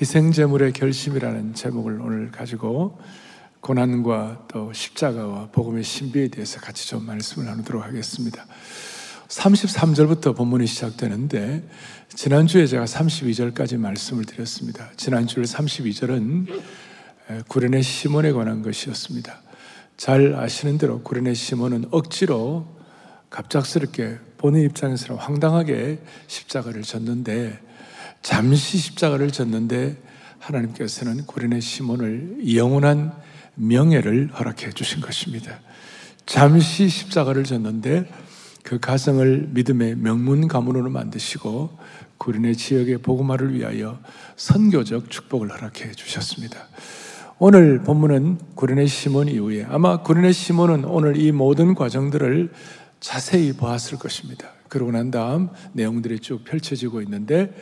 희생제물의 결심이라는 제목을 오늘 가지고 고난과 또 십자가와 복음의 신비에 대해서 같이 좀 말씀을 나누도록 하겠습니다. 33절부터 본문이 시작되는데 지난주에 제가 32절까지 말씀을 드렸습니다. 지난주 32절은 구레네 시몬에 관한 것이었습니다. 잘 아시는 대로 구레네 시몬은 억지로 갑작스럽게 본인 입장에서는 황당하게 십자가를 졌는데 잠시 십자가를 졌는데 하나님께서는 구레네 시몬을 영원한 명예를 허락해 주신 것입니다. 잠시 십자가를 졌는데 그 가정을 믿음의 명문 가문으로 만드시고 구린의 지역의 복음화를 위하여 선교적 축복을 허락해 주셨습니다. 오늘 본문은 구린의 시몬 이후에 아마 구린의 시몬은 오늘 이 모든 과정들을 자세히 보았을 것입니다. 그러고 난 다음 내용들이 쭉 펼쳐지고 있는데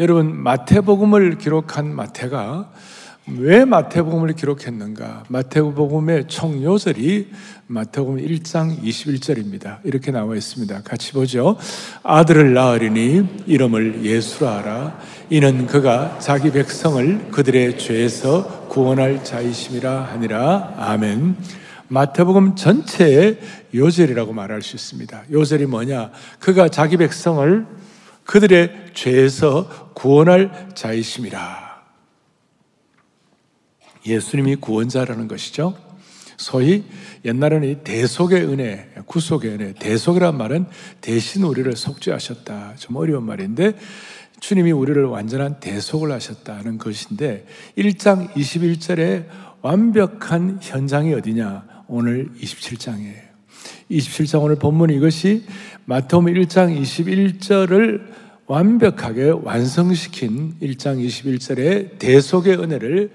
여러분 마태복음을 기록한 마태가 왜 마태복음을 기록했는가? 마태복음의 총 요절이 마태복음 1장 21절입니다. 이렇게 나와 있습니다. 같이 보죠. 아들을 낳으리니 이름을 예수라 하라. 이는 그가 자기 백성을 그들의 죄에서 구원할 자이심이라 하니라. 아멘. 마태복음 전체의 요절이라고 말할 수 있습니다. 요절이 뭐냐? 그가 자기 백성을 그들의 죄에서 구원할 자이심이라. 예수님이 구원자라는 것이죠. 소위 옛날에는 이 대속의 은혜, 구속의 은혜, 대속이란 말은 대신 우리를 속죄하셨다. 좀 어려운 말인데 주님이 우리를 완전한 대속을 하셨다는 것인데 1장 21절에 완벽한 현장이 어디냐? 오늘 27장이에요. 27장 오늘 본문 이것이 마태복음 1장 21절을 완벽하게 완성시킨 1장 21절의 대속의 은혜를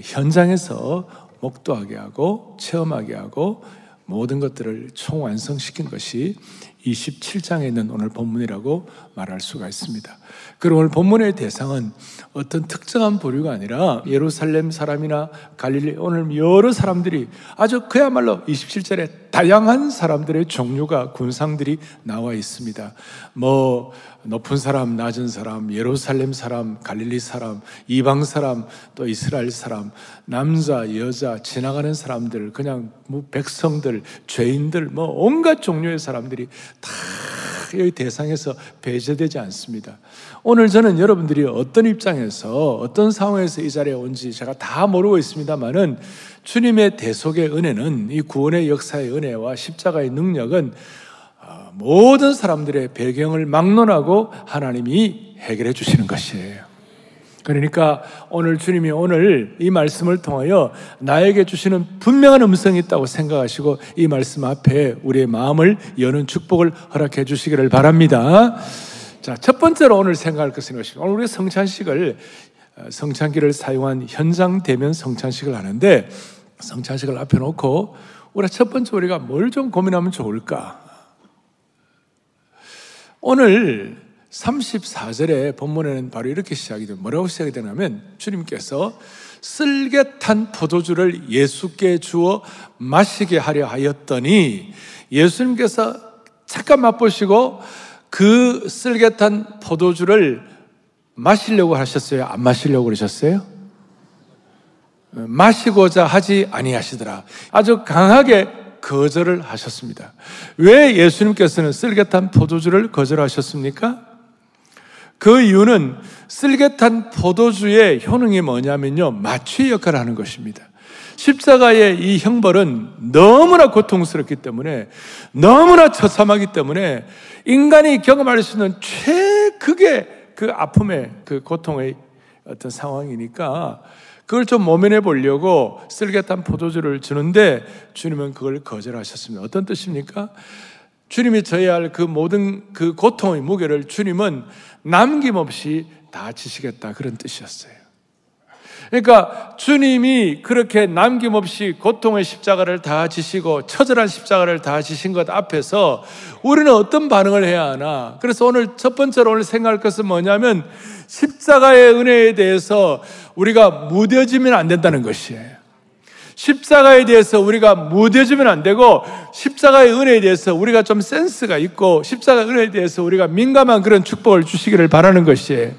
현장에서 목도하게 하고 체험하게 하고 모든 것들을 총완성시킨 것이 27장에 있는 오늘 본문이라고 말할 수가 있습니다. 그리고 오늘 본문의 대상은 어떤 특정한 부류가 아니라 예루살렘 사람이나 갈릴리 오늘 여러 사람들이 아주 그야말로 27절에 다양한 사람들의 종류가 군상들이 나와 있습니다. 뭐 높은 사람, 낮은 사람, 예루살렘 사람, 갈릴리 사람, 이방 사람, 또 이스라엘 사람, 남자, 여자, 지나가는 사람들, 그냥 뭐 백성들, 죄인들, 뭐 온갖 종류의 사람들이 다 여기 대상에서 배제되지 않습니다. 오늘 저는 여러분들이 어떤 입장에서 어떤 상황에서 이 자리에 온지 제가 다 모르고 있습니다만은 주님의 대속의 은혜는 이 구원의 역사의 은혜와 십자가의 능력은 모든 사람들의 배경을 막론하고 하나님이 해결해 주시는 것이에요. 그러니까 오늘 주님이 오늘 이 말씀을 통하여 나에게 주시는 분명한 음성이 있다고 생각하시고 이 말씀 앞에 우리의 마음을 여는 축복을 허락해 주시기를 바랍니다. 자, 첫 번째로 오늘 생각할 것은 것입니다. 오늘 우리 성찬식을 어, 성찬기를 사용한 현장 대면 성찬식을 하는데 성찬식을 앞에 놓고 우리가 첫 번째 우리가 뭘 좀 고민하면 좋을까? 오늘 34절의 본문에는 바로 이렇게 시작이 됩니다. 뭐라고 시작이 되냐면 주님께서 쓸개탄 포도주를 예수께 주어 마시게 하려 하였더니 예수님께서 잠깐 맛보시고 그 쓸개탄 포도주를 마시려고 하셨어요? 안 마시려고 그러셨어요? 마시고자 하지 아니하시더라. 아주 강하게 거절을 하셨습니다. 왜 예수님께서는 쓸개탄 포도주를 거절하셨습니까? 그 이유는 쓸개탄 포도주의 효능이 뭐냐면요. 마취 역할을 하는 것입니다. 십자가의 이 형벌은 너무나 고통스럽기 때문에 너무나 처참하기 때문에 인간이 경험할 수 있는 최극의 그 아픔의 그 고통의 어떤 상황이니까 그걸 좀 모면해 보려고 쓸개탄 포도주를 주는데 주님은 그걸 거절하셨습니다. 어떤 뜻입니까? 주님이 져야 할 그 모든 그 고통의 무게를 주님은 남김없이 다 지시겠다 그런 뜻이었어요. 그러니까 주님이 그렇게 남김없이 고통의 십자가를 다 지시고 처절한 십자가를 다 지신 것 앞에서 우리는 어떤 반응을 해야 하나? 그래서 오늘 첫 번째로 오늘 생각할 것은 뭐냐면 십자가의 은혜에 대해서 우리가 무뎌지면 안 된다는 것이에요. 십자가에 대해서 우리가 무뎌지면 안 되고 십자가의 은혜에 대해서 우리가 좀 센스가 있고 십자가의 은혜에 대해서 우리가 민감한 그런 축복을 주시기를 바라는 것이에요.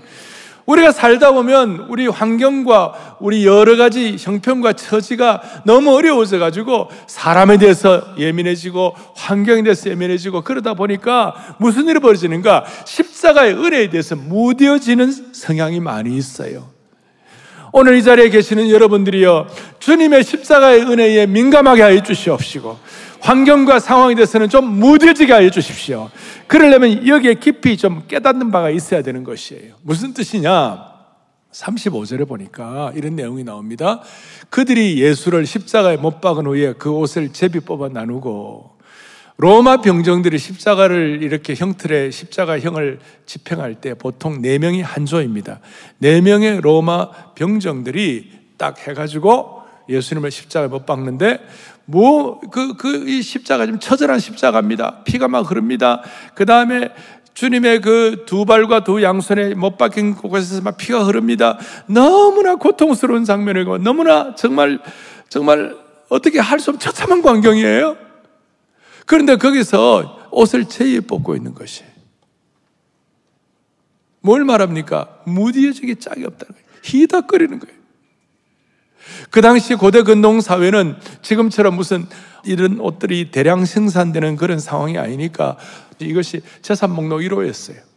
우리가 살다 보면 우리 환경과 우리 여러 가지 형편과 처지가 너무 어려워져 가지고 사람에 대해서 예민해지고 환경에 대해서 예민해지고 그러다 보니까 무슨 일이 벌어지는가? 십자가의 은혜에 대해서 무뎌지는 성향이 많이 있어요. 오늘 이 자리에 계시는 여러분들이요. 주님의 십자가의 은혜에 민감하게 하여 주시옵시고 환경과 상황에 대해서는 좀 무뎌지게 하여 주십시오. 그러려면 여기에 깊이 좀 깨닫는 바가 있어야 되는 것이에요. 무슨 뜻이냐? 35절에 보니까 이런 내용이 나옵니다. 그들이 예수를 십자가에 못 박은 후에 그 옷을 제비 뽑아 나누고 로마 병정들이 십자가를 이렇게 형틀에 십자가형을 집행할 때 보통 네 명이 한 조입니다. 네 명의 로마 병정들이 딱 해가지고 예수님을 십자가에 못 박는데 뭐, 그, 그, 이 십자가 좀 처절한 십자가입니다. 피가 막 흐릅니다. 그 다음에 주님의 그 두 발과 두 양손에 못 박힌 곳에서 막 피가 흐릅니다. 너무나 고통스러운 장면이고, 너무나 정말, 정말 어떻게 할 수 없는 처참한 광경이에요. 그런데 거기서 옷을 제이 뽑고 있는 것이. 뭘 말합니까? 무디어지기 짝이 없다는 거예요. 희덕거리는 거예요. 그 당시 고대 근동 사회는 지금처럼 무슨 이런 옷들이 대량 생산되는 그런 상황이 아니니까 이것이 재산 목록 1호였어요.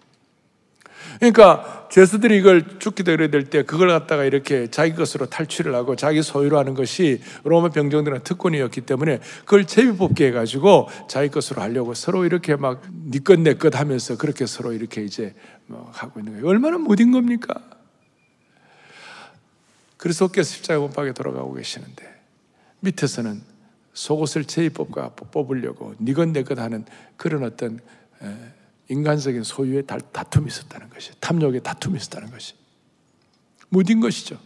그러니까 죄수들이 이걸 죽기도 이래야 될때 그걸 갖다가 이렇게 자기 것으로 탈취를 하고 자기 소유로 하는 것이 로마 병정들은 특권이었기 때문에 그걸 제비뽑기 해가지고 자기 것으로 하려고 서로 이렇게 막 니 것 내 것 하면서 그렇게 서로 이렇게 이제 뭐 하고 있는 거예요. 얼마나 못인 겁니까? 그리스도께서 십자가 못 박에 돌아가고 계시는데 밑에서는 속옷을 제입법과 뽑으려고 니건 내것 하는 그런 어떤 인간적인 소유의 다툼이 있었다는 것이 탐욕의 다툼이 있었다는 것이 무딘 것이죠.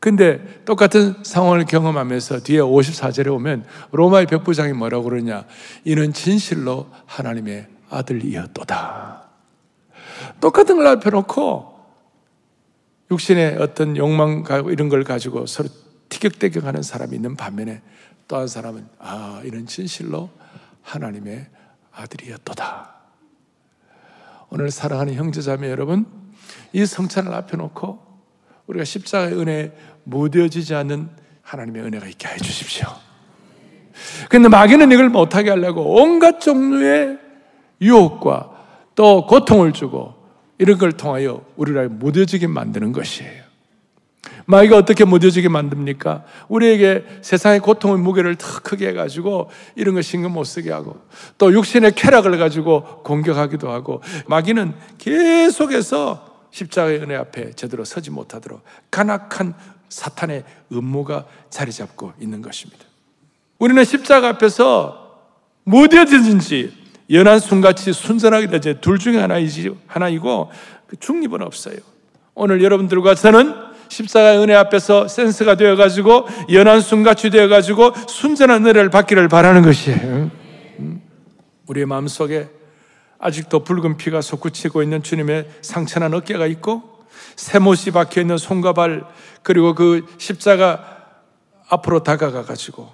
근데 똑같은 상황을 경험하면서 뒤에 54절에 오면 로마의 백부장이 뭐라고 그러냐 이는 진실로 하나님의 아들이었도다. 똑같은 걸 펴놓고 육신의 어떤 욕망 이런 걸 가지고 서로 티격태격하는 사람이 있는 반면에 또 한 사람은 아 이런 진실로 하나님의 아들이었도다. 오늘 사랑하는 형제자매 여러분, 이 성찬을 앞에 놓고 우리가 십자가의 은혜에 무뎌지지 않는 하나님의 은혜가 있게 해 주십시오. 근데 마귀는 이걸 못하게 하려고 온갖 종류의 유혹과 또 고통을 주고 이런 걸 통하여 우리를 무뎌지게 만드는 것이에요. 마귀가 어떻게 무뎌지게 만듭니까? 우리에게 세상의 고통의 무게를 더 크게 해가지고 이런 거 신경 못 쓰게 하고 또 육신의 쾌락을 가지고 공격하기도 하고 마귀는 계속해서 십자가의 은혜 앞에 제대로 서지 못하도록 간악한 사탄의 음모가 자리 잡고 있는 것입니다. 우리는 십자가 앞에서 무뎌지든지 연한 순같이 순전하게 되지 둘 중에 하나이지, 하나이고 그 중립은 없어요. 오늘 여러분들과 저는 십자가의 은혜 앞에서 센스가 되어가지고 연한 순같이 되어가지고 순전한 은혜를 받기를 바라는 것이에요. 음? 우리의 마음속에 아직도 붉은 피가 솟구치고 있는 주님의 상처난 어깨가 있고 새못이 박혀 있는 손과 발 그리고 그 십자가 앞으로 다가가 가지고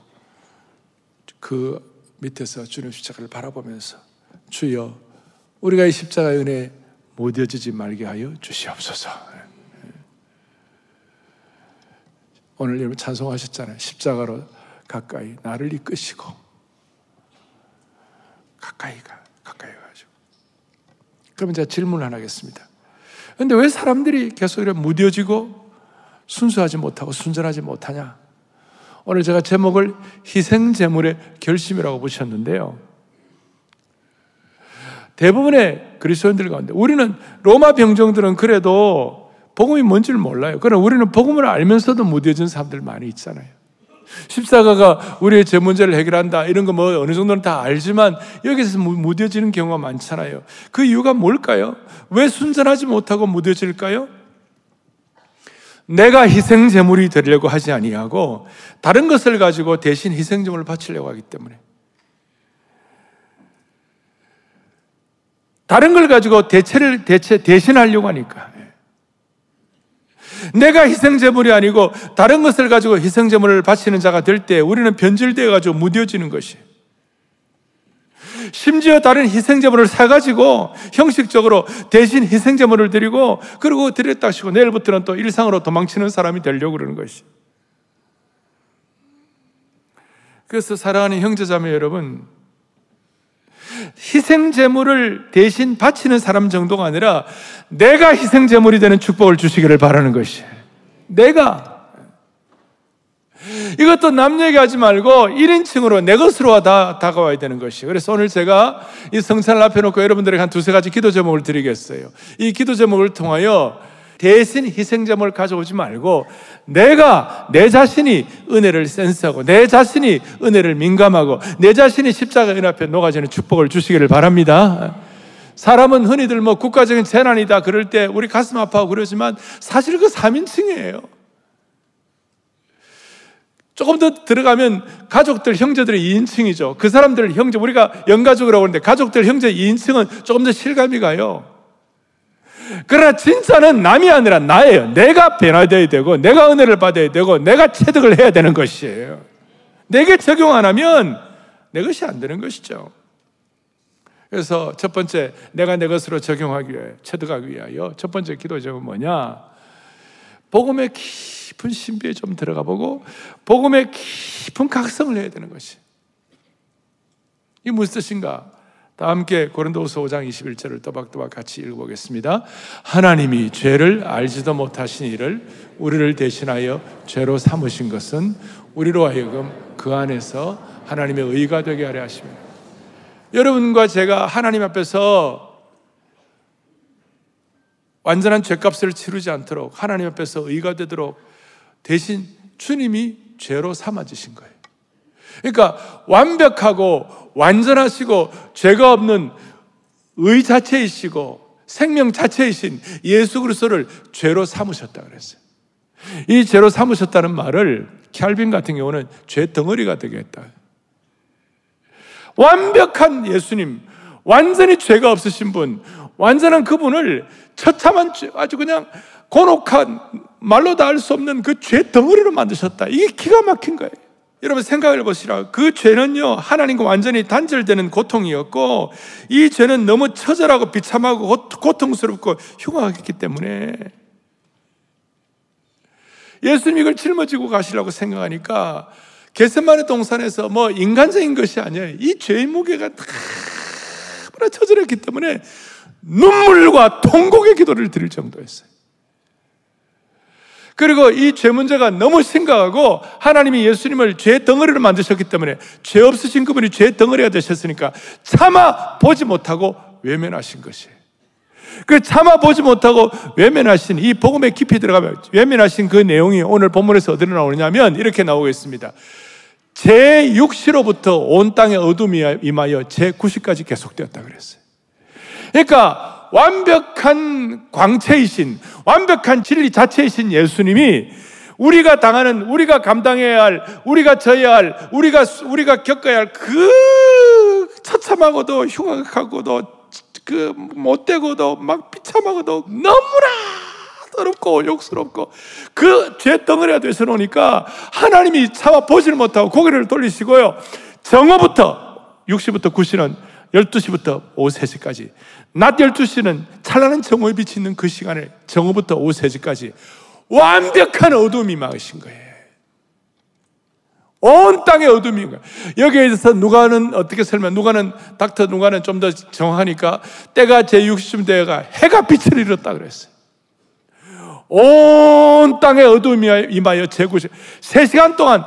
그 밑에서 주님 십자가를 바라보면서 주여 우리가 이 십자가의 은혜 못이어지지 말게 하여 주시옵소서. 오늘 여러분 찬송하셨잖아요. 십자가로 가까이 나를 이끄시고 가까이 가 가까이 가지고. 그러면 제가 질문 하나 하겠습니다. 근데 왜 사람들이 계속 이렇게 무뎌지고 순수하지 못하고 순전하지 못하냐? 오늘 제가 제목을 희생 제물의 결심이라고 보셨는데요. 대부분의 그리스도인들 가운데 우리는 로마 병정들은 그래도 복음이 뭔지를 몰라요. 그러나 우리는 복음을 알면서도 무뎌진 사람들 많이 있잖아요. 십사가가 우리의 제 문제를 해결한다 이런 거 뭐 어느 정도는 다 알지만 여기서 무뎌지는 경우가 많잖아요. 그 이유가 뭘까요? 왜 순전하지 못하고 무뎌질까요? 내가 희생 제물이 되려고 하지 아니하고 다른 것을 가지고 대신 희생 제물을 바치려고 하기 때문에 다른 걸 가지고 대체를 대체 대신하려고 하니까. 내가 희생제물이 아니고 다른 것을 가지고 희생제물을 바치는 자가 될 때 우리는 변질되어 가지고 무뎌지는 것이. 심지어 다른 희생제물을 사가지고 형식적으로 대신 희생제물을 드리고 그리고 드렸다 시고 내일부터는 또 일상으로 도망치는 사람이 되려고 그러는 것이. 그래서 사랑하는 형제자매 여러분, 희생 제물을 대신 바치는 사람 정도가 아니라 내가 희생 제물이 되는 축복을 주시기를 바라는 것이. 내가. 이것도 남 얘기하지 말고 1인칭으로 내 것으로 다, 다가와야 되는 것이. 그래서 오늘 제가 이 성찬을 앞에 놓고 여러분들에게 한 두세 가지 기도 제목을 드리겠어요. 이 기도 제목을 통하여 대신 희생점을 가져오지 말고 내가 내 자신이 은혜를 센스하고 내 자신이 은혜를 민감하고 내 자신이 십자가 은 앞에 녹아지는 축복을 주시기를 바랍니다. 사람은 흔히들 뭐 국가적인 재난이다 그럴 때 우리 가슴 아파하고 그러지만 사실 그 3인칭이에요. 조금 더 들어가면 가족들, 형제들의 2인칭이죠. 그 사람들 형제, 우리가 영가족이라고 하는데 가족들, 형제 2인칭은 조금 더 실감이 가요. 그러나 진짜는 남이 아니라 나예요. 내가 변화되어야 되고, 내가 은혜를 받아야 되고, 내가 체득을 해야 되는 것이에요. 내게 적용 안 하면 내 것이 안 되는 것이죠. 그래서 첫 번째, 내가 내 것으로 적용하기 위해, 체득하기 위하여 첫 번째 기도 제목은 뭐냐? 복음의 깊은 신비에 좀 들어가 보고, 복음의 깊은 각성을 해야 되는 것이. 이 무슨 뜻인가? 다 함께 고린도후서 5장 21절을 또박또박 같이 읽어보겠습니다. 하나님이 죄를 알지도 못하신 이를 우리를 대신하여 죄로 삼으신 것은 우리로 하여금 그 안에서 하나님의 의가 되게 하려 하십니다. 여러분과 제가 하나님 앞에서 완전한 죄값을 치르지 않도록 하나님 앞에서 의가 되도록 대신 주님이 죄로 삼아 주신 거예요. 그러니까 완벽하고 완전하시고 죄가 없는 의 자체이시고 생명 자체이신 예수 그리스도를 죄로 삼으셨다 그랬어요. 이 죄로 삼으셨다는 말을 캘빈 같은 경우는 죄 덩어리가 되겠다. 완벽한 예수님, 완전히 죄가 없으신 분, 완전한 그분을 처참한 아주 그냥 곤혹한 말로 다할수 없는 그 죄 덩어리로 만드셨다. 이게 기가 막힌 거예요. 여러분 생각해 보시라. 그 죄는요, 하나님과 완전히 단절되는 고통이었고, 이 죄는 너무 처절하고 비참하고 고통스럽고 흉악했기 때문에, 예수님 이걸 짊어지고 가시라고 생각하니까, 개셋만의 동산에서 뭐 인간적인 것이 아니에요. 이 죄의 무게가 너무나 처절했기 때문에 눈물과 통곡의 기도를 드릴 정도였어요. 그리고 이 죄 문제가 너무 심각하고 하나님이 예수님을 죄 덩어리로 만드셨기 때문에 죄 없으신 그분이 죄 덩어리가 되셨으니까 참아 보지 못하고 외면하신 것이에요. 그 참아 보지 못하고 외면하신 이 복음의 깊이 들어가면 외면하신 그 내용이 오늘 본문에서 어디로 나오느냐면 이렇게 나오겠습니다. 제 6시로부터 온 땅의 어둠이 임하여 제 9시까지 계속되었다 그랬어요. 그러니까 완벽한 광채이신, 완벽한 진리 자체이신 예수님이 우리가 당하는, 우리가 감당해야 할, 우리가 져야 할, 우리가, 우리가 겪어야 할 그 처참하고도 흉악하고도 그 못되고도 막 비참하고도 너무나 더럽고 욕스럽고 그 죄 덩어리가 되서 놓으니까 하나님이 차와 보지를 못하고 고개를 돌리시고요. 정오부터 6시부터 9시는 12시부터 오후 3시까지 낮 12시는 찬란한 정오에 비치는 그 시간에 정오부터 오후 3시까지 완벽한 어둠이 막으신 거예요. 온 땅에 어둠이 거예요. 여기에 대해서 누가는 어떻게 설명, 누가는, 닥터 누가는 좀 더 정확하니까 때가 제60쯤 되어가 해가 빛을 잃었다 그랬어요. 온 땅에 어둠이 임하여 제9 3시간 동안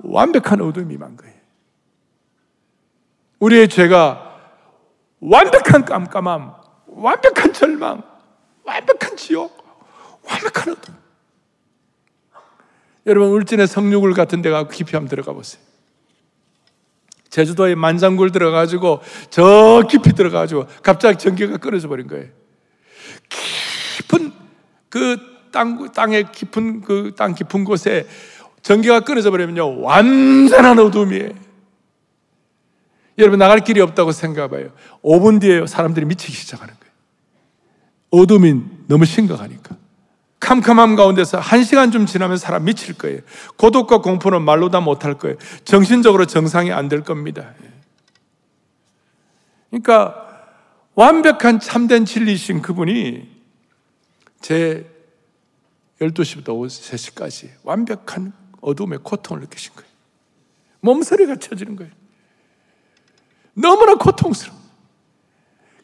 완벽한 어둠이 임한 거예요. 우리의 죄가 완벽한 깜깜함, 완벽한 절망, 완벽한 지옥, 완벽한 어둠. 여러분, 울진의 성육을 같은 데가 깊이 한번 들어가 보세요. 제주도에 만장굴 들어가지고 저 깊이 들어가지고 갑자기 전기가 끊어져 버린 거예요. 깊은 그 땅, 땅의 깊은 그 땅 깊은 곳에 전기가 끊어져 버리면요. 완전한 어둠이에요. 여러분 나갈 길이 없다고 생각해봐요. 5분 뒤에 사람들이 미치기 시작하는 거예요. 어둠이 너무 심각하니까. 캄캄함 가운데서 한 시간 좀 지나면 사람 미칠 거예요. 고독과 공포는 말로 다 못할 거예요. 정신적으로 정상이 안 될 겁니다. 그러니까 완벽한 참된 진리신 그분이 제 12시부터 오후 3시까지 완벽한 어둠의 고통을 느끼신 거예요. 몸서리가 쳐지는 거예요. 너무나 고통스러워.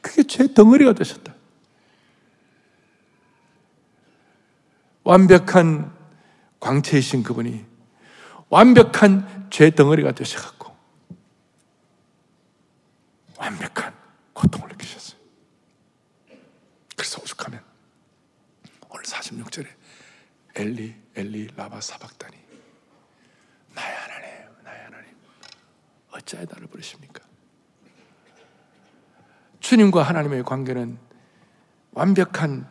그게 죄 덩어리가 되셨다. 완벽한 광채이신 그분이 완벽한 죄 덩어리가 되셔갖고 완벽한 고통을 느끼셨어요. 그래서 오죽하면 오늘 46절에 엘리 엘리 라바 사박다니 나의 하나님 나의 하나님 어찌하여 나를 부르십니까? 주님과 하나님의 관계는 완벽한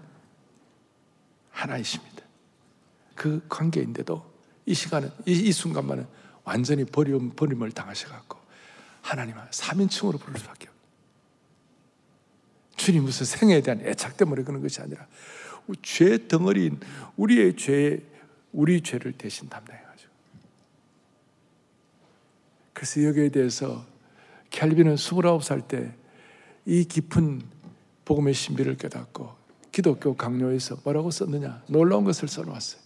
하나이십니다. 그 관계인데도 이 시간은, 이, 이 순간만은 완전히 버림, 버림을 당하셔갖고 하나님을 3인칭으로 부를 수밖에 없어요. 주님 무슨 생에 대한 애착 때문에 그런 것이 아니라 죄 덩어리인 우리의 죄, 우리 죄를 대신 담당해가지고. 그래서 여기에 대해서 캘빈은 29살 때 이 깊은 복음의 신비를 깨닫고 기독교 강요에서 뭐라고 썼느냐? 놀라운 것을 써놓았어요.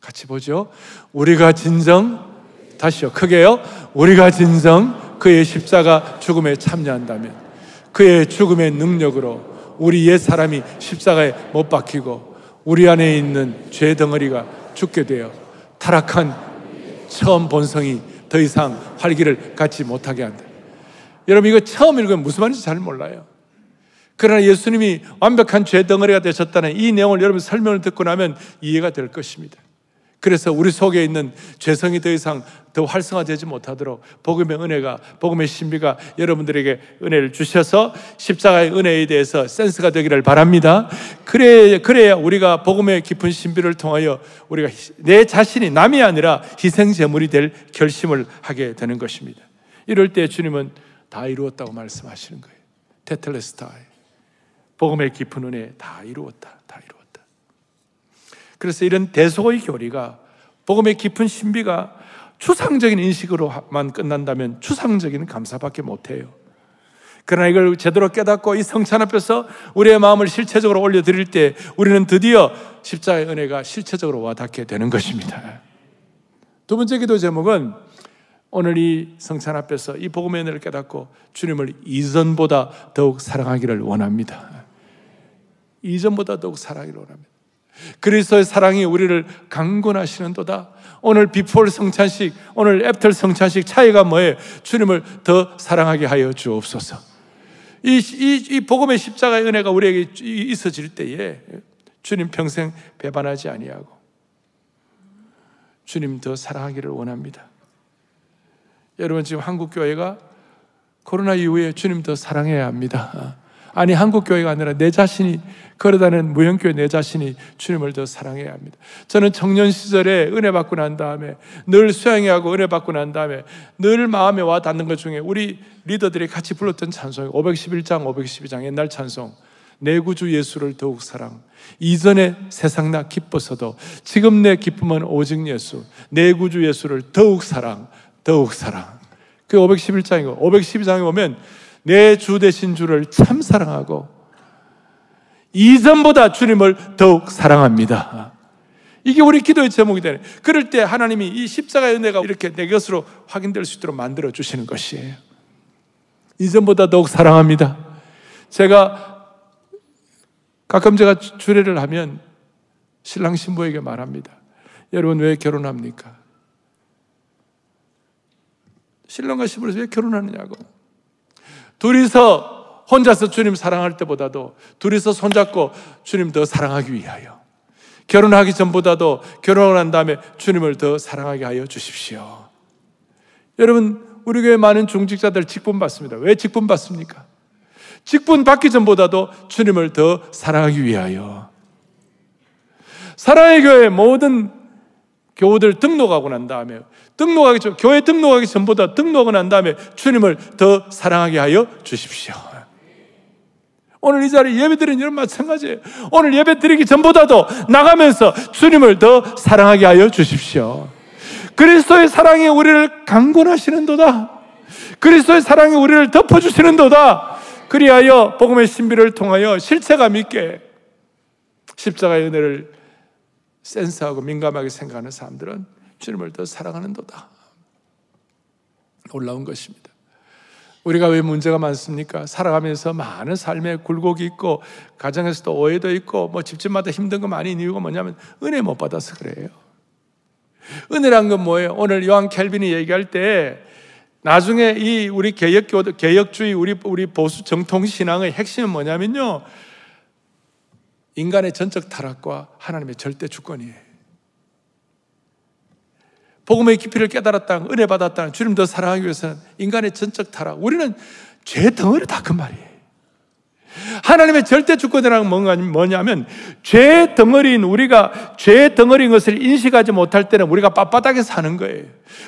같이 보죠. 우리가 진정, 다시요. 크게요. 우리가 진정 그의 십자가 죽음에 참여한다면 그의 죽음의 능력으로 우리 옛 사람이 십자가에 못 박히고 우리 안에 있는 죄 덩어리가 죽게 되어 타락한 처음 본성이 더 이상 활기를 갖지 못하게 한다. 여러분 이거 처음 읽으면 무슨 말인지 잘 몰라요. 그러나 예수님이 완벽한 죄 덩어리가 되셨다는 이 내용을 여러분 설명을 듣고 나면 이해가 될 것입니다. 그래서 우리 속에 있는 죄성이 더 이상 더 활성화되지 못하도록 복음의 은혜가 복음의 신비가 여러분들에게 은혜를 주셔서 십자가의 은혜에 대해서 센스가 되기를 바랍니다. 그래 그래야 우리가 복음의 깊은 신비를 통하여 우리가 내 자신이 남이 아니라 희생 제물이 될 결심을 하게 되는 것입니다. 이럴 때 주님은 다 이루었다고 말씀하시는 거예요. 테텔레스타이. 복음의 깊은 은혜 다 이루었다. 다 이루었다. 그래서 이런 대소의 교리가 복음의 깊은 신비가 추상적인 인식으로만 끝난다면 추상적인 감사밖에 못해요. 그러나 이걸 제대로 깨닫고 이 성찬 앞에서 우리의 마음을 실체적으로 올려드릴 때 우리는 드디어 십자의 은혜가 실체적으로 와닿게 되는 것입니다. 두 번째 기도 제목은 오늘 이 성찬 앞에서 이 복음의 은혜를 깨닫고 주님을 이전보다 더욱 사랑하기를 원합니다. 이전보다 더욱 사랑하기를 원합니다. 그리스도의 사랑이 우리를 강권하시는도다. 오늘 before 성찬식, 오늘 after 성찬식 차이가 뭐예요? 주님을 더 사랑하게 하여 주옵소서. 이, 이, 이 복음의 십자가의 은혜가 우리에게 있어질 때에 주님 평생 배반하지 아니하고 주님 더 사랑하기를 원합니다. 여러분 지금 한국 교회가 코로나 이후에 주님 더 사랑해야 합니다. 아니 한국 교회가 아니라 내 자신이 걸어다니는 무형교회 내 자신이 주님을 더 사랑해야 합니다. 저는 청년 시절에 은혜 받고 난 다음에 늘 수양회하고 은혜 받고 난 다음에 늘 마음에 와 닿는 것 중에 우리 리더들이 같이 불렀던 찬송 511장 512장 옛날 찬송 내 구주 예수를 더욱 사랑 이전에 세상 나 기뻤어도 지금 내 기쁨은 오직 예수 내 구주 예수를 더욱 사랑 더욱 사랑. 그 511장이고 512장에 보면 내주 되신 주를 참 사랑하고 이전보다 주님을 더욱 사랑합니다. 이게 우리 기도의 제목이 되네. 그럴 때 하나님이 이 십자가의 은혜가 이렇게 내 것으로 확인될 수 있도록 만들어 주시는 것이에요. 이전보다 더욱 사랑합니다. 제가 가끔 제가 주례를 하면 신랑 신부에게 말합니다. 여러분 왜 결혼합니까? 신랑과 신부에서 왜 결혼하느냐고. 둘이서 혼자서 주님 사랑할 때보다도 둘이서 손잡고 주님 더 사랑하기 위하여. 결혼하기 전보다도 결혼한 다음에 주님을 더 사랑하게 하여 주십시오. 여러분, 우리 교회 많은 중직자들 직분 받습니다. 왜 직분 받습니까? 직분 받기 전보다도 주님을 더 사랑하기 위하여. 사랑의 교회 모든 교우들 등록하고 난 다음에 등록하기 전 교회 등록하기 전보다 등록을 난 다음에 주님을 더 사랑하게 하여 주십시오. 오늘 이 자리에 예배 드리는 여러분 마찬가지예요. 오늘 예배 드리기 전보다도 나가면서 주님을 더 사랑하게 하여 주십시오. 그리스도의 사랑이 우리를 강권하시는 도다. 그리스도의 사랑이 우리를 덮어주시는 도다. 그리하여 복음의 신비를 통하여 실체감 있게 십자가의 은혜를 센스하고 민감하게 생각하는 사람들은 주님을 더 사랑하는도다. 올라온 것입니다. 우리가 왜 문제가 많습니까? 살아가면서 많은 삶의 굴곡이 있고 가정에서도 오해도 있고 뭐 집집마다 힘든 거 많이 이유가 뭐냐면 은혜 못 받아서 그래요. 은혜란 건 뭐예요? 오늘 요한 켈빈이 얘기할 때 나중에 이 우리 개혁교 개혁주의 우리 우리 보수 정통 신앙의 핵심은 뭐냐면요. 인간의 전적 타락과 하나님의 절대 주권이에요. 복음의 깊이를 깨달았다, 은혜 받았다, 주님 더 사랑하기 위해서는 인간의 전적 타락. 우리는 죄 덩어리 다 그 말이에요. 하나님의 절대 주권이라는 뭐냐면 죄 덩어리인 우리가 죄 덩어리인 것을 인식하지 못할 때는 우리가 빳빳하게 사는 거예요.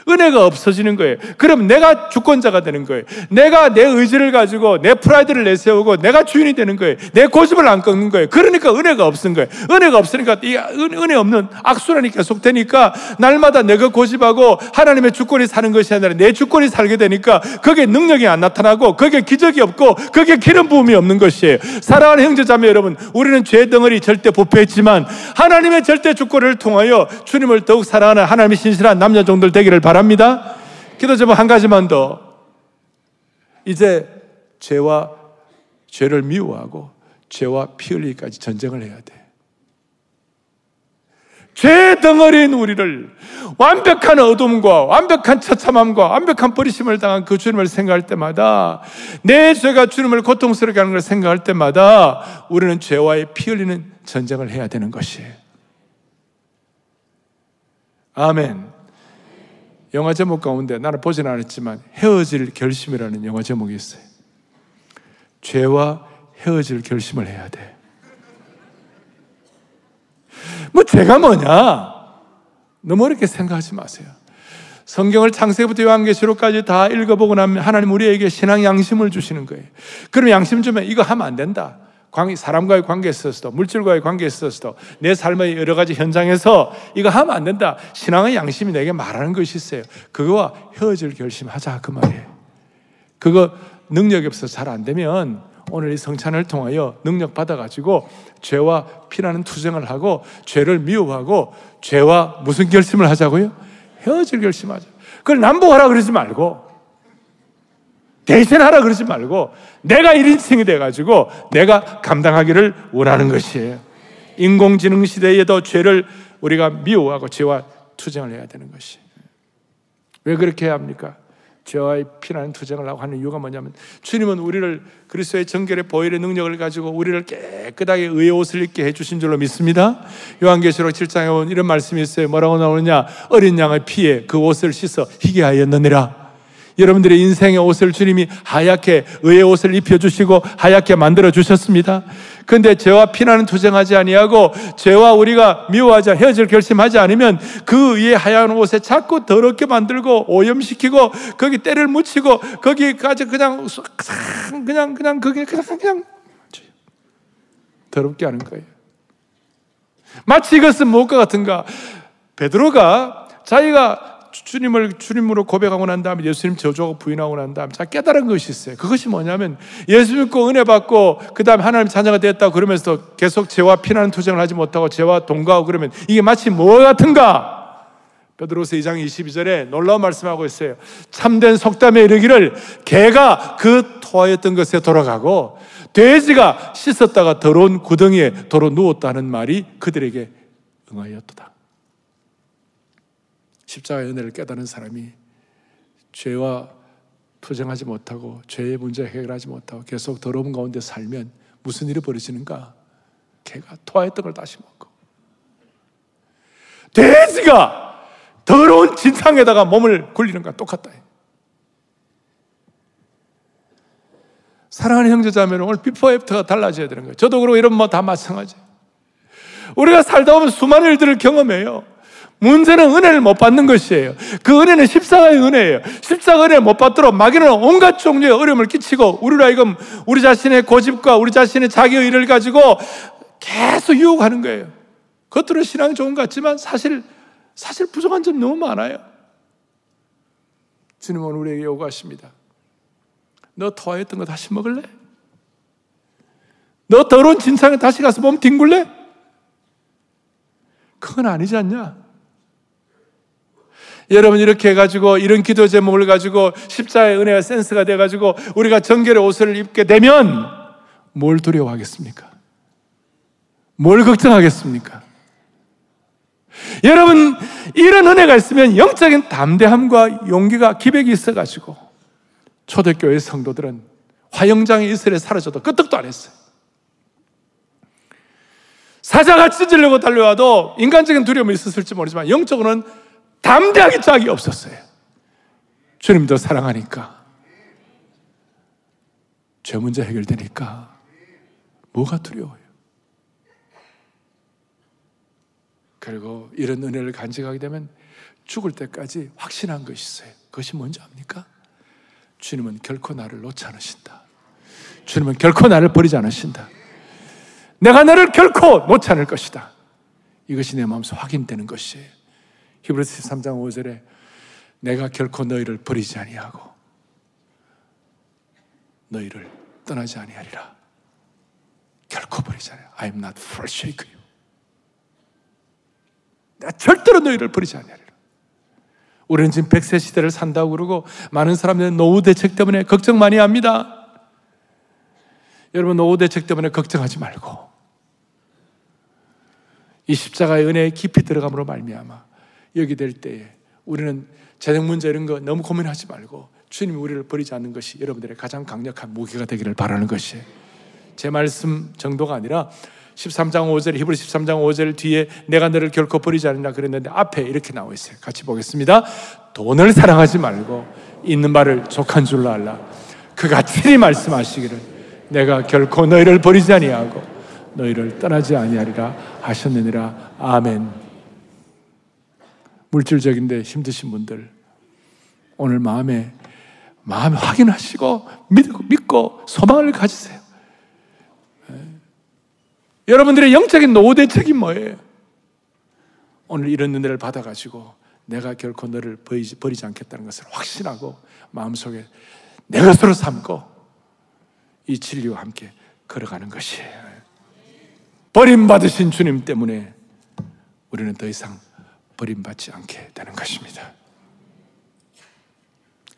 은혜가 없어지는 거예요. 그럼 내가 주권자가 되는 거예요. 내가 내 의지를 가지고 내 프라이드를 내세우고 내가 주인이 되는 거예요. 내 고집을 안 꺾는 거예요. 그러니까 은혜가 없는 거예요. 은혜가 없으니까 이 은혜 없는 악순환이 계속 되니까 날마다 내가 고집하고 하나님의 주권이 사는 것이 아니라 내 주권이 살게 되니까 그게 능력이 안 나타나고 그게 기적이 없고 그게 기름 부음이 없는 것이 에요. 사랑하는 형제자매 여러분, 우리는 죄 덩어리 절대 부패했지만 하나님의 절대 주권을 통하여 주님을 더욱 사랑하는 하나님의 신실한 남녀 종들 되기를 바랍니다. 기도 제목 한 가지만 더. 이제 죄와 죄를 미워하고 죄와 피 흘리기까지 전쟁을 해야 돼. 죄 덩어리인 우리를 완벽한 어둠과 완벽한 처참함과 완벽한 버리심을 당한 그 주님을 생각할 때마다 내 죄가 주님을 고통스럽게 하는 걸 생각할 때마다 우리는 죄와의 피 흘리는 전쟁을 해야 되는 것이에요. 아멘. 영화 제목 가운데 나는 보진 않았지만 헤어질 결심이라는 영화 제목이 있어요. 죄와 헤어질 결심을 해야 돼. 뭐 죄가 뭐냐? 너무 어렵게 생각하지 마세요. 성경을 창세부터 요한계시록까지 다 읽어보고 나면 하나님 우리에게 신앙 양심을 주시는 거예요. 그럼 양심 주면 이거 하면 안 된다. 사람과의 관계에 있어서도 물질과의 관계에 있어서도 내 삶의 여러 가지 현장에서 이거 하면 안 된다. 신앙의 양심이 내게 말하는 것이 있어요. 그거와 헤어질 결심하자 그 말이에요. 그거 능력이 없어서 잘 안 되면 오늘 이 성찬을 통하여 능력 받아가지고 죄와 피나는 투쟁을 하고 죄를 미워하고 죄와 무슨 결심을 하자고요? 헤어질 결심하자. 그걸 남복하라 그러지 말고 대신하라 그러지 말고 내가 1인칭이 돼가지고 내가 감당하기를 원하는 것이에요. 인공지능 시대에도 죄를 우리가 미워하고 죄와 투쟁을 해야 되는 것이. 왜 그렇게 해야 합니까? 죄와의 피나는 투쟁을 하고 하는 이유가 뭐냐면 주님은 우리를 그리스도의 정결의 보혈의 능력을 가지고 우리를 깨끗하게 의의 옷을 입게 해주신 줄로 믿습니다. 요한계시록 7장에 온 이런 말씀이 있어요. 뭐라고 나오느냐? 어린 양의 피에 그 옷을 씻어 희게 하였느니라. 여러분들의 인생의 옷을 주님이 하얗게 의의 옷을 입혀 주시고 하얗게 만들어 주셨습니다. 근데 죄와 피나는 투쟁하지 아니하고 죄와 우리가 미워하지 헤어질 결심하지 않으면 그 위에 하얀 옷에 자꾸 더럽게 만들고 오염시키고 거기 때를 묻히고 거기까지 그냥 그냥 그냥 그게 그냥 그냥 더럽게 하는 거예요. 마치 이것은 무엇과 같은가? 베드로가 자기가 주님을 주님으로 고백하고 난 다음에 예수님 저주하고 부인하고 난 다음에 자 깨달은 것이 있어요. 그것이 뭐냐면 예수 믿고 은혜 받고 그 다음에 하나님 자녀가 됐다 그러면서 계속 죄와 피나는 투쟁을 하지 못하고 죄와 동거하고 그러면 이게 마치 뭐 같은가? 베드로서 2장 22절에 놀라운 말씀하고 있어요. 참된 속담에 이르기를 개가 그 토하였던 것에 돌아가고 돼지가 씻었다가 더러운 구덩이에 도로 누웠다는 말이 그들에게 응하였도다. 십자가의 은혜를 깨달은 사람이 죄와 투쟁하지 못하고 죄의 문제 해결하지 못하고 계속 더러운 가운데 살면 무슨 일이 벌어지는가? 개가 토했던 걸 다시 먹고 돼지가 더러운 진창에다가 몸을 굴리는 거 똑같다. 사랑하는 형제자매는 오늘 비포 애프터가 달라져야 되는 거예요. 저도 그러고 이런 뭐 다 마찬가지. 우리가 살다 보면 수많은 일들을 경험해요. 문제는 은혜를 못 받는 것이에요. 그 은혜는 십자가의 은혜예요. 십자가 은혜를 못 받도록 마귀는 온갖 종류의 어려움을 끼치고 우리로 하여금 우리 자신의 고집과 우리 자신의 자기 의를 가지고 계속 유혹하는 거예요. 겉으로 신앙이 좋은 것 같지만 사실 사실 부족한 점 너무 많아요. 주님은 우리에게 요구하십니다. 너 토하였던 거 다시 먹을래? 너 더러운 진상에 다시 가서 몸 뒹굴래? 그건 아니지 않냐? 여러분 이렇게 해가지고 이런 기도 제목을 가지고 십자의 은혜가 센스가 돼가지고 우리가 정결의 옷을 입게 되면 뭘 두려워하겠습니까? 뭘 걱정하겠습니까? 여러분 이런 은혜가 있으면 영적인 담대함과 용기가 기백이 있어가지고 초대교회 성도들은 화영장의 이슬에 사라져도 끄떡도 안 했어요. 사자가 찢으려고 달려와도 인간적인 두려움이 있었을지 모르지만 영적으로는 담대하게 짝이 없었어요. 주님 더 사랑하니까. 죄 문제 해결되니까. 뭐가 두려워요? 그리고 이런 은혜를 간직하게 되면 죽을 때까지 확신한 것이 있어요. 그것이 뭔지 압니까? 주님은 결코 나를 놓지 않으신다. 주님은 결코 나를 버리지 않으신다. 내가 너를 결코 놓지 않을 것이다. 이것이 내 마음에서 확인되는 것이에요. 히브리서 13장 5절에 내가 결코 너희를 버리지 아니하고 너희를 떠나지 아니하리라. 결코 버리지 않아요. I am not forsake you. 내가 절대로 너희를 버리지 아니하리라. 우리는 지금 100세 시대를 산다고 그러고 많은 사람들은 노후 대책 때문에 걱정 많이 합니다. 여러분 노후 대책 때문에 걱정하지 말고 이 십자가의 은혜에 깊이 들어감으로 말미암아 여기 될 때에 우리는 재정 문제 이런 거 너무 고민하지 말고 주님이 우리를 버리지 않는 것이 여러분들의 가장 강력한 무기가 되기를 바라는 것이에요. 제 말씀 정도가 아니라 13장 5절 히브리 13장 5절 뒤에 내가 너를 결코 버리지 않는다 그랬는데 앞에 이렇게 나와 있어요. 같이 보겠습니다. 돈을 사랑하지 말고 있는 말을 족한 줄로 알라. 그가 친히 말씀하시기를 내가 결코 너희를 버리지 아니하고 너희를 떠나지 아니하리라 하셨느니라. 아멘. 물질적인데 힘드신 분들 오늘 마음에 마음에 확인하시고 믿고, 믿고 소망을 가지세요. 여러분들의 영적인 노후 대책이 뭐예요? 오늘 이런 은혜를 받아가지고 내가 결코 너를 버리지, 버리지 않겠다는 것을 확신하고 마음속에 내 것으로 삼고 이 진리와 함께 걸어가는 것이에요. 버림받으신 주님 때문에 우리는 더 이상 버림받지 않게 되는 것입니다.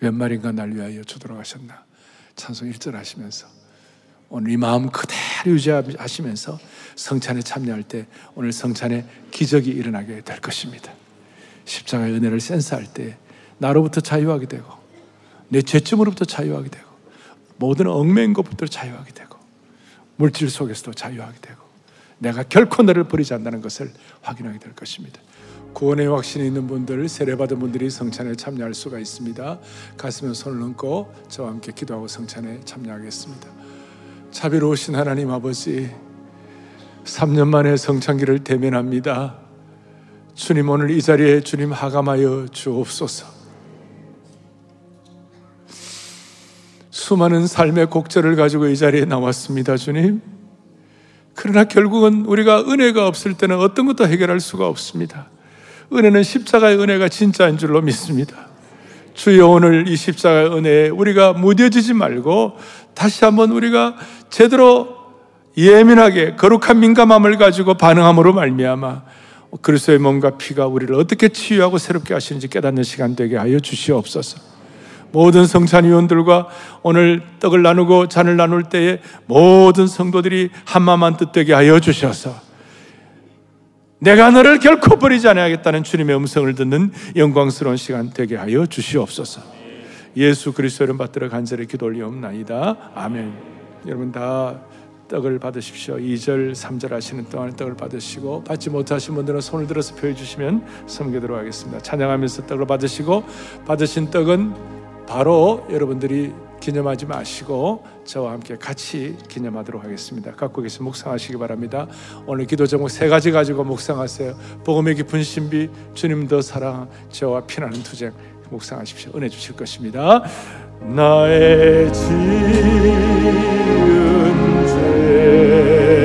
웬 말인가 날 위하여 주돌아가셨나 찬송 1절 하시면서 오늘 이 마음 그대로 유지하시면서 성찬에 참여할 때 오늘 성찬에 기적이 일어나게 될 것입니다. 십자가의 은혜를 센스할 때 나로부터 자유하게 되고 내 죄점으로부터 자유하게 되고 모든 얽매인 것부터 자유하게 되고 물질 속에서도 자유하게 되고 내가 결코 너를 버리지 않는다는 것을 확인하게 될 것입니다. 구원의 확신이 있는 분들, 세례받은 분들이 성찬에 참여할 수가 있습니다. 가슴에 손을 얹고 저와 함께 기도하고 성찬에 참여하겠습니다. 자비로우신 하나님 아버지, 3년 만에 성찬기를 대면합니다. 주님 오늘 이 자리에 주님 하감하여 주옵소서. 수많은 삶의 곡절을 가지고 이 자리에 나왔습니다, 주님. 그러나 결국은 우리가 은혜가 없을 때는 어떤 것도 해결할 수가 없습니다. 은혜는 십자가의 은혜가 진짜인 줄로 믿습니다. 주여 오늘 이 십자가의 은혜에 우리가 무뎌지지 말고 다시 한번 우리가 제대로 예민하게 거룩한 민감함을 가지고 반응함으로 말미암아 그리스도의 몸과 피가 우리를 어떻게 치유하고 새롭게 하시는지 깨닫는 시간 되게 하여 주시옵소서. 모든 성찬위원들과 오늘 떡을 나누고 잔을 나눌 때에 모든 성도들이 한마음한 뜻되게 하여 주셔서 내가 너를 결코 버리지 않아야겠다는 주님의 음성을 듣는 영광스러운 시간 되게 하여 주시옵소서. 예수 그리스도 이름 받들어 간절히 기도 올리옵나이다. 아멘. 여러분 다 떡을 받으십시오. 2절, 3절 하시는 동안 떡을 받으시고 받지 못하신 분들은 손을 들어서 표해 주시면 섬기도록 하겠습니다. 찬양하면서 떡을 받으시고 받으신 떡은 바로 여러분들이 기념하지 마시고 저와 함께 같이 기념하도록 하겠습니다. 갖고 계신 묵상하시기 바랍니다. 오늘 기도 제목 세 가지 가지고 묵상하세요. 복음의 깊은 신비, 주님 더 사랑, 저와 피나는 투쟁 묵상하십시오. 은혜 주실 것입니다. 나의 지은 죄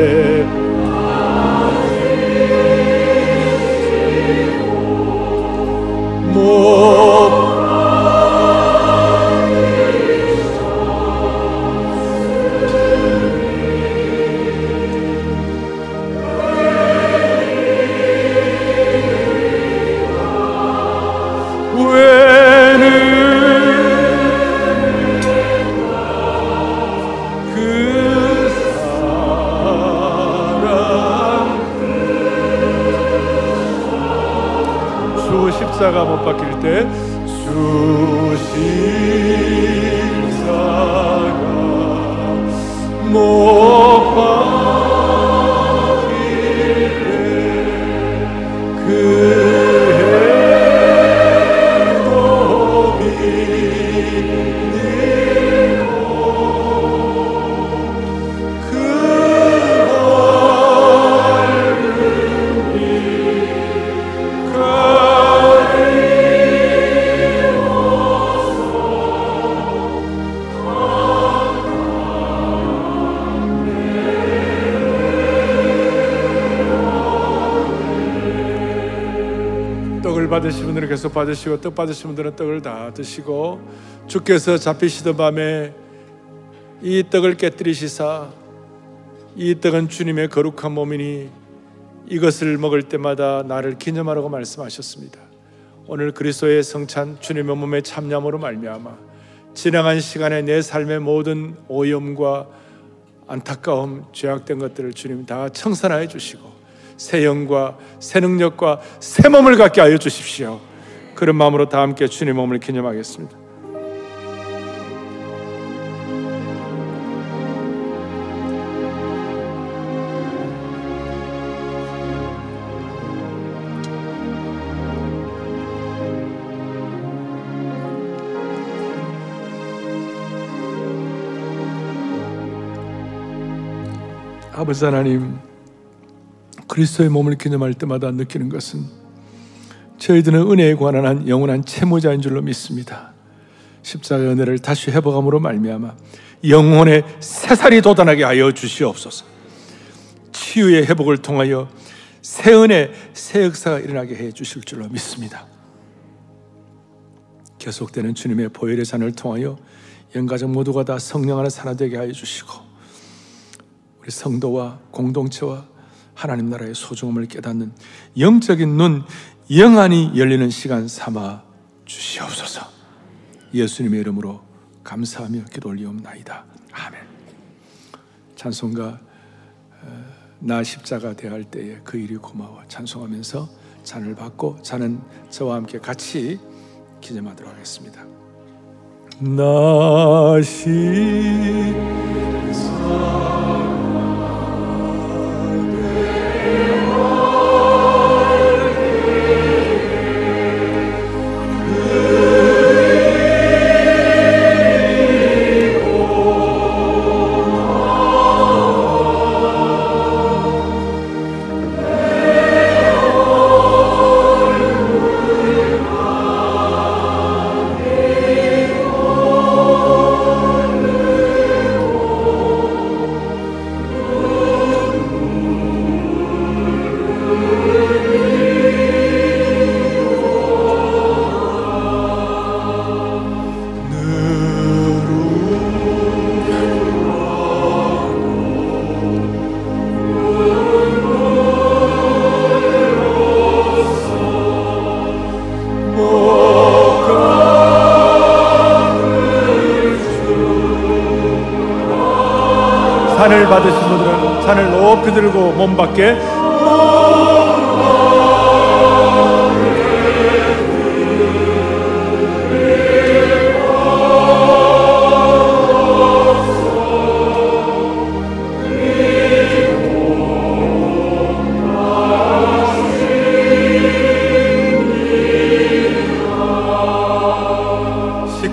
계속 받으시고 떡 받으신 분들은 떡을 다 드시고 주께서 잡히시던 밤에 이 떡을 깨뜨리시사 이 떡은 주님의 거룩한 몸이니 이것을 먹을 때마다 나를 기념하라고 말씀하셨습니다. 오늘 그리스도의 성찬 주님의 몸에 참념으로 말미암아 지나간 시간에 내 삶의 모든 오염과 안타까움, 죄악된 것들을 주님 다 청산하여 주시고 새 영과 새 능력과 새 몸을 갖게 하여 주십시오. 그런 마음으로 다 함께 주님 몸을 기념하겠습니다. 아버지 하나님 그리스도의 몸을 기념할 때마다 느끼는 것은 저희들은 은혜에 관한 한 영원한 채무자인 줄로 믿습니다. 십자가의 은혜를 다시 회복함으로 말미암아 영혼의 새살이 돋아나게 하여 주시옵소서. 치유의 회복을 통하여 새 은혜, 새 역사가 일어나게 해 주실 줄로 믿습니다. 계속되는 주님의 보혈의 산을 통하여 영가족 모두가 다 성령 안에 살아 되게 하여 주시고 우리 성도와 공동체와 하나님 나라의 소중함을 깨닫는 영적인 눈, 영안이 열리는 시간 삼아 주시옵소서. 예수님의 이름으로 감사하며 기도 올리옵나이다. 아멘. 찬송가 어, 나 십자가 대할 때에 그 일이 고마워 찬송하면서 잔을 받고 잔은 저와 함께 같이 기념하도록 하겠습니다. 나 십자가 높이 들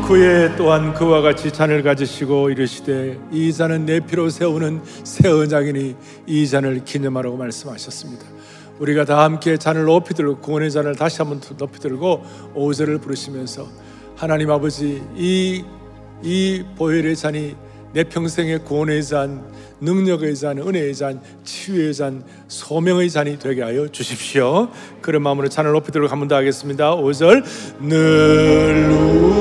밖에 또한 그와 같이 잔을 가지시고 이르시되 이 잔은 내 피로 세우는 새 언약이니 이 잔을 기념하라고 말씀하셨습니다. 우리가 다 함께 잔을 높이 들고 구원의 잔을 다시 한번 높이 들고 오절을 부르시면서 하나님 아버지 이 이 보혈의 잔이 내 평생의 구원의 잔, 능력의 잔, 은혜의 잔, 치유의 잔, 소명의 잔이 되게 하여 주십시오. 그런 마음으로 잔을 높이 들고 한번 더 하겠습니다. 5절 늘본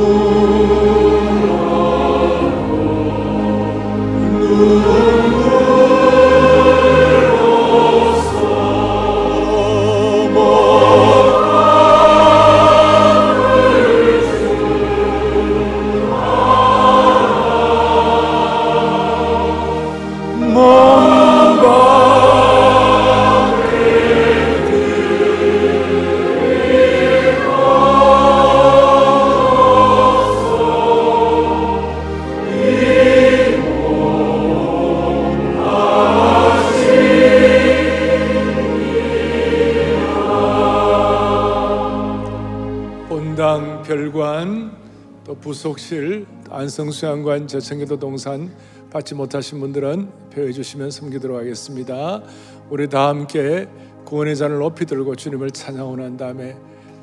또 부속실 안성수양관 저청계도 동산 받지 못하신 분들은 표해 주시면 섬기도록 하겠습니다. 우리 다 함께 구원의 잔을 높이 들고 주님을 찬양하는 다음에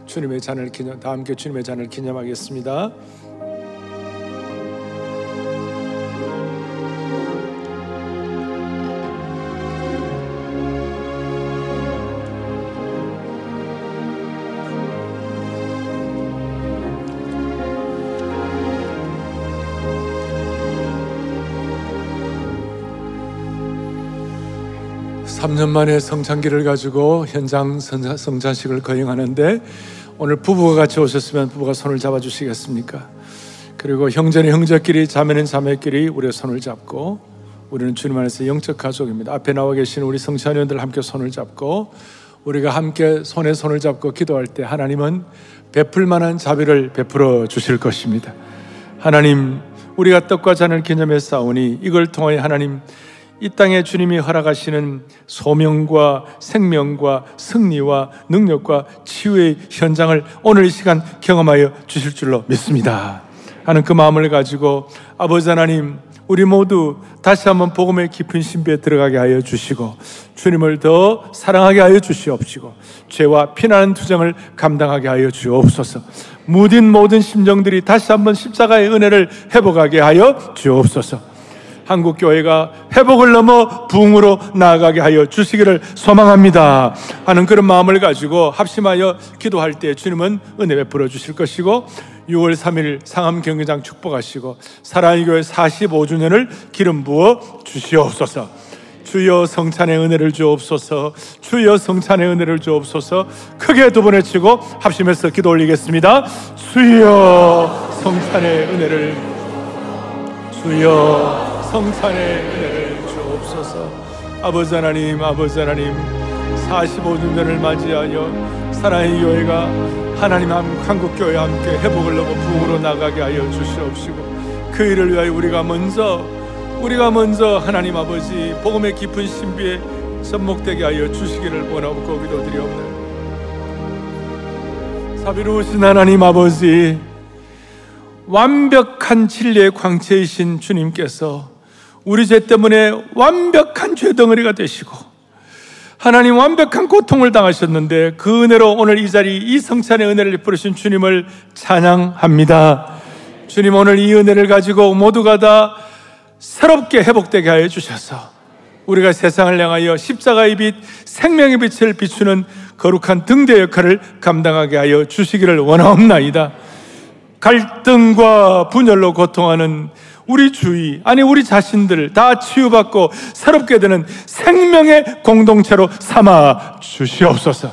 주님의 잔을 기념 다 함께 주님의 잔을 기념하겠습니다. 3년 만에 성찬기를 가지고 현장 성찬식을 거행하는데 오늘 부부가 같이 오셨으면 부부가 손을 잡아 주시겠습니까? 그리고 형제는 형제끼리 자매는 자매끼리 우리의 손을 잡고 우리는 주님 안에서 영적 가족입니다. 앞에 나와 계신 우리 성찬위원들 함께 손을 잡고 우리가 함께 손에 손을 잡고 기도할 때 하나님은 베풀 만한 자비를 베풀어 주실 것입니다. 하나님 우리가 떡과 잔을 기념해 싸우니 이걸 통하여 하나님 이 땅에 주님이 허락하시는 소명과 생명과 승리와 능력과 치유의 현장을 오늘 이 시간 경험하여 주실 줄로 믿습니다. 하는 그 마음을 가지고 아버지 하나님 우리 모두 다시 한번 복음의 깊은 신비에 들어가게 하여 주시고 주님을 더 사랑하게 하여 주시옵시고 죄와 피나는 투정을 감당하게 하여 주옵소서. 무딘 모든 심정들이 다시 한번 십자가의 은혜를 회복하게 하여 주옵소서. 한국 교회가 회복을 넘어 부흥으로 나아가게 하여 주시기를 소망합니다. 하는 그런 마음을 가지고 합심하여 기도할 때 주님은 은혜 베풀어 주실 것이고 6월 3일 상암 경기장 축복하시고 사랑의 교회 45주년을 기름 부어 주시옵소서. 주여 성찬의 은혜를 주옵소서. 주여 성찬의 은혜를 주옵소서. 크게 두 번 외치고 합심해서 기도 올리겠습니다. 주여 성찬의 은혜를 주여 성찬의 은혜를 주옵소서. 아버지 하나님 아버지 하나님 45주년을 맞이하여 사랑의 교회가 하나님 한국교회와 함께 회복을 넘어 부흥으로 나가게 하여 주시옵시고 그 일을 위하여 우리가 먼저 우리가 먼저 하나님 아버지 복음의 깊은 신비에 접목되게 하여 주시기를 원하고 기도드리옵나이다 사비로우신 하나님 아버지 완벽한 진리의 광채이신 주님께서 우리 죄 때문에 완벽한 죄 덩어리가 되시고 하나님 완벽한 고통을 당하셨는데 그 은혜로 오늘 이 자리 이 성찬의 은혜를 베푸신 주님을 찬양합니다. 주님 오늘 이 은혜를 가지고 모두가 다 새롭게 회복되게 하여 주셔서 우리가 세상을 향하여 십자가의 빛, 생명의 빛을 비추는 거룩한 등대 역할을 감당하게 하여 주시기를 원하옵나이다. 갈등과 분열로 고통하는 우리 주위, 아니 우리 자신들 다 치유받고 새롭게 되는 생명의 공동체로 삼아 주시옵소서.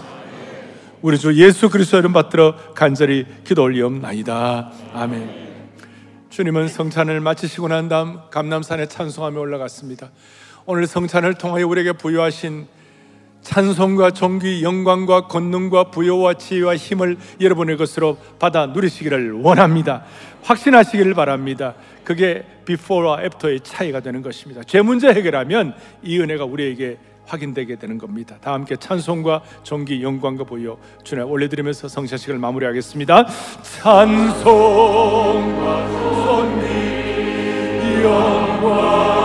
우리 주 예수 그리스도 이름 받들어 간절히 기도 올리옵나이다. 아멘. 주님은 성찬을 마치시고 난 다음 감남산에 찬송하며 올라갔습니다. 오늘 성찬을 통하여 우리에게 부여하신 찬송과 존귀, 영광과 권능과 부여와 지혜와 힘을 여러분의 것으로 받아 누리시기를 원합니다. 확신하시기를 바랍니다. 그게 before와 after의 차이가 되는 것입니다. 죄 문제 해결하면 이 은혜가 우리에게 확인되게 되는 겁니다. 다 함께 찬송과 존귀, 영광과 부여 주님 올려드리면서 성찬식을 마무리하겠습니다. 찬송과 존귀, 영광